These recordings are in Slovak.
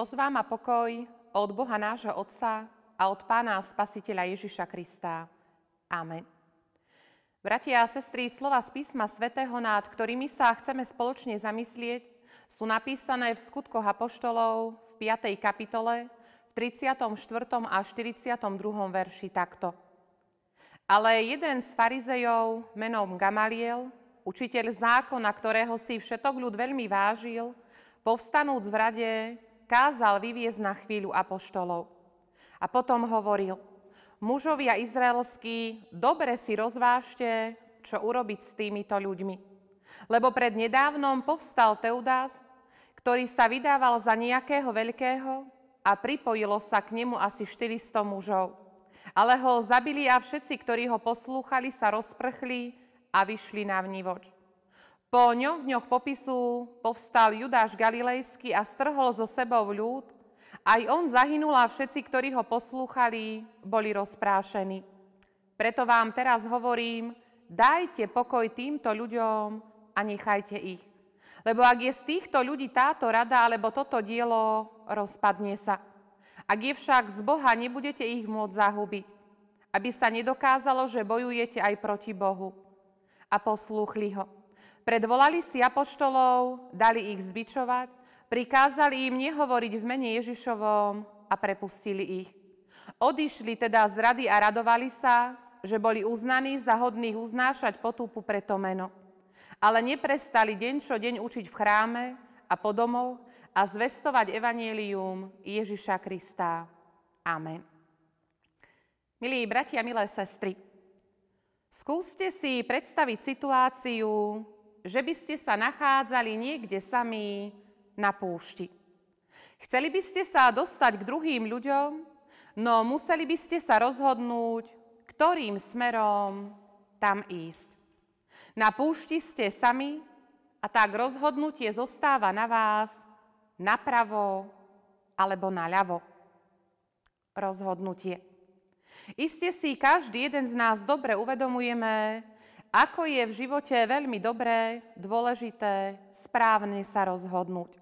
Milosť vám a pokoj od Boha nášho Otca a od Pána Spasiteľa Ježiša Krista. Amen. Bratia a sestry, slova z písma svätého, nad ktorými sa chceme spoločne zamyslieť, sú napísané v skutkoch apoštolov v 5. kapitole, v 34. a 42. verši takto. Ale jeden z farizejov menom Gamaliel, učiteľ zákona, ktorého si všetok ľud veľmi vážil, povstanúc v rade, kázal vyviezť na chvíľu apoštolov. A potom hovoril, mužovia izraelskí, dobre si rozvážte, čo urobiť s týmito ľuďmi. Lebo pred nedávnom povstal Teudás, ktorý sa vydával za nejakého veľkého a pripojilo sa k nemu asi 400 mužov. Ale ho zabili a všetci, ktorí ho poslúchali, sa rozprchli a vyšli na vnívoč. Po ňom v dňoch popisu povstal Judáš Galilejský a strhol zo sebou ľud. Aj on zahynul a všetci, ktorí ho poslúchali, boli rozprášení. Preto vám teraz hovorím, dajte pokoj týmto ľuďom a nechajte ich. Lebo ak je z týchto ľudí táto rada alebo toto dielo, rozpadne sa. Ak je však z Boha, nebudete ich môcť zahubiť, aby sa nedokázalo, že bojujete aj proti Bohu. A poslúchli ho. Predvolali si apoštolov, dali ich zbičovať, prikázali im nehovoriť v mene Ježišovom a prepustili ich. Odišli teda z rady a radovali sa, že boli uznaní za hodných uznášať potúpu pre to meno. Ale neprestali deň čo deň učiť v chráme a po domov a zvestovať evanielium Ježiša Krista. Amen. Milí bratia, milé sestry, skúste si predstaviť situáciu, že by ste sa nachádzali niekde sami na púšti. Chceli by ste sa dostať k druhým ľuďom, no museli by ste sa rozhodnúť, ktorým smerom tam ísť. Na púšti ste sami a tak rozhodnutie zostáva na vás napravo alebo naľavo. Rozhodnutie. Iste si každý jeden z nás dobre uvedomujeme, ako je v živote veľmi dobré, dôležité, správne sa rozhodnúť.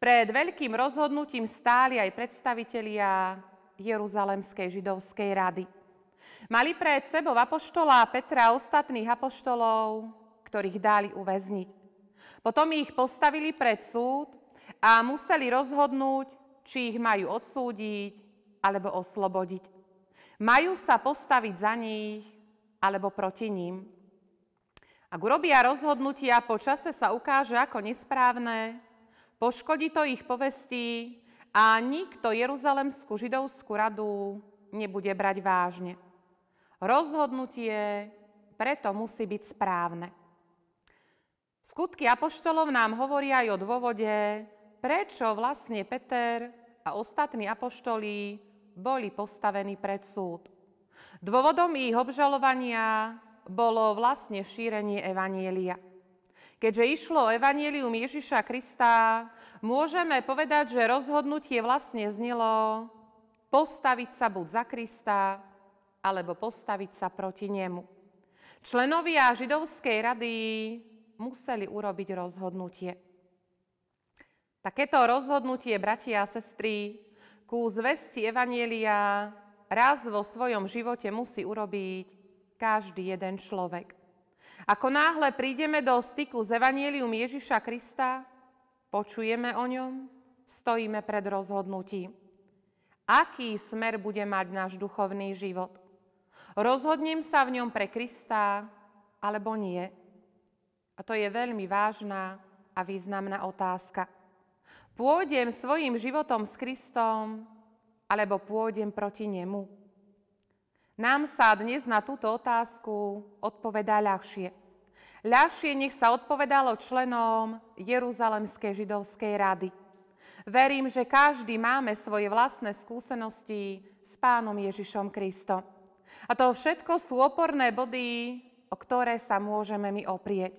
Pred veľkým rozhodnutím stáli aj predstavitelia Jeruzalemskej židovskej rady. Mali pred sebou apoštola Petra a ostatných apoštolov, ktorých dali uväzniť. Potom ich postavili pred súd a museli rozhodnúť, či ich majú odsúdiť alebo oslobodiť. Majú sa postaviť za nich alebo proti ním. Ak urobia rozhodnutia po čase sa ukáže ako nesprávne, poškodí to ich povesti a nikto Jeruzalemskú židovskú radu nebude brať vážne. Rozhodnutie preto musí byť správne. Skutky apoštolov nám hovoria aj o dôvode, prečo vlastne Peter a ostatní apoštoli boli postavení pred súd. Dôvodom ich obžalovania bolo vlastne šírenie Evanielia. Keďže išlo o Evanielium Ježiša Krista, môžeme povedať, že rozhodnutie vlastne znelo postaviť sa buď za Krista, alebo postaviť sa proti nemu. Členovia židovskej rady museli urobiť rozhodnutie. Takéto rozhodnutie, bratia a sestry, ku zvesti Evanielia raz vo svojom živote musí urobiť každý jeden človek. Ako náhle prídeme do styku s Evangelium Ježiša Krista, počujeme o ňom, stojíme pred rozhodnutím. Aký smer bude mať náš duchovný život? Rozhodnem sa v ňom pre Krista alebo nie? A to je veľmi vážna a významná otázka. Pôjdem svojim životom s Kristom alebo pôjdem proti nemu? Nám sa dnes na túto otázku odpovedá ľahšie. Ľahšie nech sa odpovedalo členom Jeruzalemskej židovskej rady. Verím, že každý máme svoje vlastné skúsenosti s Pánom Ježišom Kristom. A to všetko sú oporné body, o ktoré sa môžeme my oprieť.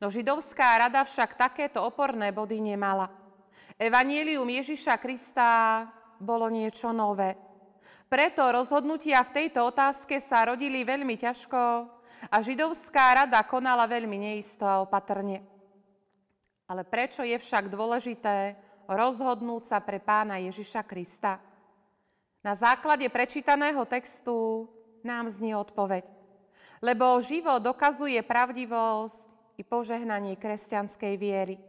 No židovská rada však takéto oporné body nemala. Evangelium Ježiša Krista bolo niečo nové. Preto rozhodnutia v tejto otázke sa rodili veľmi ťažko a židovská rada konala veľmi neisto a opatrne. Ale prečo je však dôležité rozhodnúť sa pre pána Ježiša Krista? Na základe prečítaného textu nám znie odpoveď. Lebo život dokazuje pravdivosť i požehnanie kresťanskej viery.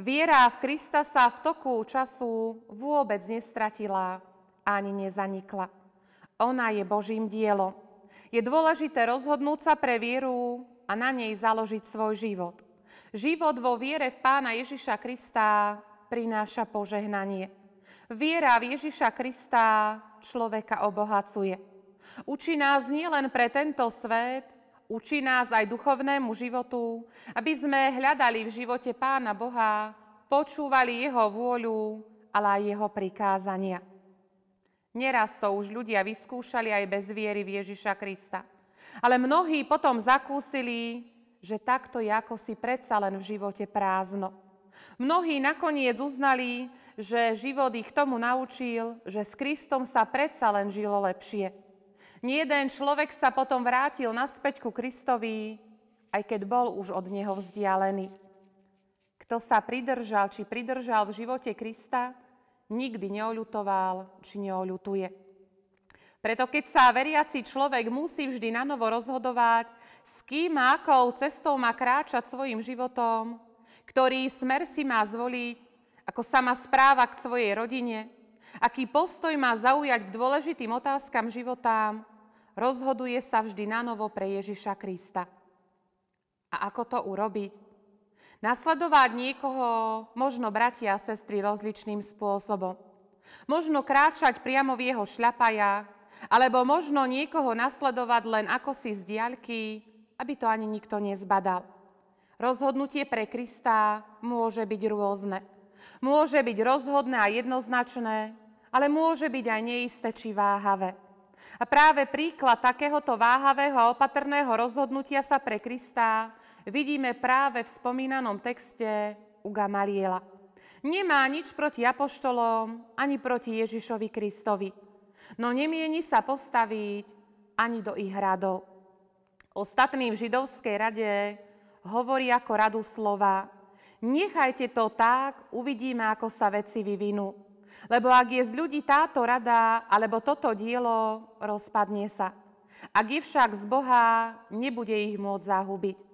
Viera v Krista sa v toku času vôbec nestratila ani nezanikla. Ona je Božím dielom. Je dôležité rozhodnúť sa pre vieru a na nej založiť svoj život. Život vo viere v Pána Ježiša Krista prináša požehnanie. Viera v Ježiša Krista človeka obohacuje. Učí nás nielen pre tento svet, učí nás aj duchovnému životu, aby sme hľadali v živote Pána Boha, počúvali Jeho vôľu, ale aj Jeho prikázania. Neraz to už ľudia vyskúšali aj bez viery v Ježiša Krista. Ale mnohí potom zakúsili, že takto je ako si predsa len v živote prázdno. Mnohí nakoniec uznali, že život ich tomu naučil, že s Kristom sa predsa len žilo lepšie. Nie jeden človek sa potom vrátil naspäť ku Kristovi, aj keď bol už od neho vzdialený. Kto sa pridržal či pridržal v živote Krista, nikdy neoľutoval či neoľutuje. Preto keď sa veriaci človek musí vždy na novo rozhodovať, s kým a akou cestou má kráčať svojim životom, ktorý smer si má zvoliť, ako sa má správa k svojej rodine, aký postoj má zaujať k dôležitým otázkam života, rozhoduje sa vždy na novo pre Ježiša Krista. A ako to urobiť? Nasledovať niekoho možno bratia a sestry rozličným spôsobom. Možno kráčať priamo v jeho šľapajách, alebo možno niekoho nasledovať len ako si z diaľky, aby to ani nikto nezbadal. Rozhodnutie pre Krista môže byť rôzne. Môže byť rozhodné a jednoznačné, ale môže byť aj neisté či váhavé. A práve príklad takéhoto váhavého a opatrného rozhodnutia sa pre Krista vidíme práve v spomínanom texte u Gamaliela. Nemá nič proti apoštolom ani proti Ježišovi Kristovi, no nemieni sa postaviť ani do ich hradov. Ostatní v židovskej rade hovorí ako radu slova Nechajte to tak, uvidíme, ako sa veci vyvinú. Lebo ak je z ľudí táto rada alebo toto dielo, rozpadne sa. Ak je však z Boha, nebude ich môcť zahubiť.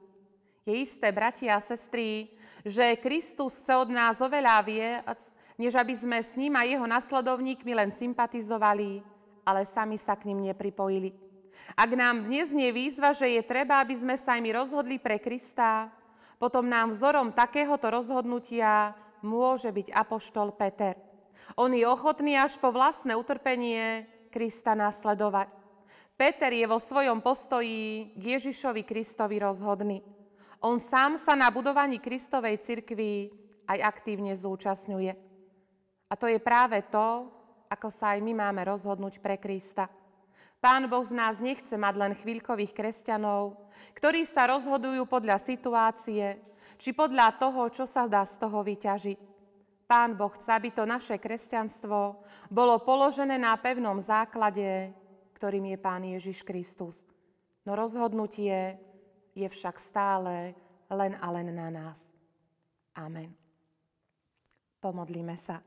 Je isté, bratia a sestry, že Kristus chce od nás oveľa viac, než aby sme s ním a jeho nasledovníkmi len sympatizovali, ale sami sa k ním nepripojili. Ak nám dnes nie výzva, že je treba, aby sme sa aj rozhodli pre Krista, potom nám vzorom takéhoto rozhodnutia môže byť apoštol Peter. On je ochotný až po vlastné utrpenie Krista nasledovať. Peter je vo svojom postoji k Ježišovi Kristovi rozhodný. On sám sa na budovaní Kristovej cirkvi aj aktívne zúčastňuje. A to je práve to, ako sa aj my máme rozhodnúť pre Krista. Pán Boh z nás nechce mať len chvíľkových kresťanov, ktorí sa rozhodujú podľa situácie, či podľa toho, čo sa dá z toho vyťažiť. Pán Boh chce, aby to naše kresťanstvo bolo položené na pevnom základe, ktorým je Pán Ježiš Kristus. No rozhodnutie je však stále len a len na nás. Amen. Pomodlíme sa.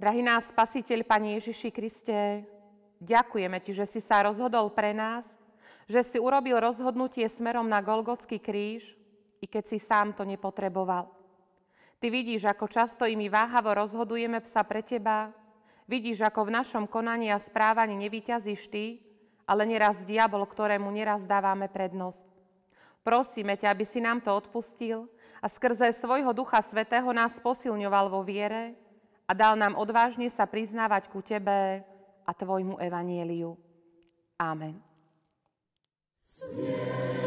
Drahý nás Spasiteľ, Pane Ježiši Kriste, ďakujeme Ti, že si sa rozhodol pre nás, že si urobil rozhodnutie smerom na Golgotský kríž, i keď si sám to nepotreboval. Ty vidíš, ako často i my váhavo rozhodujeme sa pre Teba, vidíš, ako v našom konaní a správaní nevyťazíš Ty, ale neraz diabol, ktorému neraz dávame prednosť. Prosíme ťa, aby si nám to odpustil a skrze svojho Ducha Svetého nás posilňoval vo viere a dal nám odvážne sa priznávať ku Tebe a Tvojmu evanieliu. Amen. Smiech.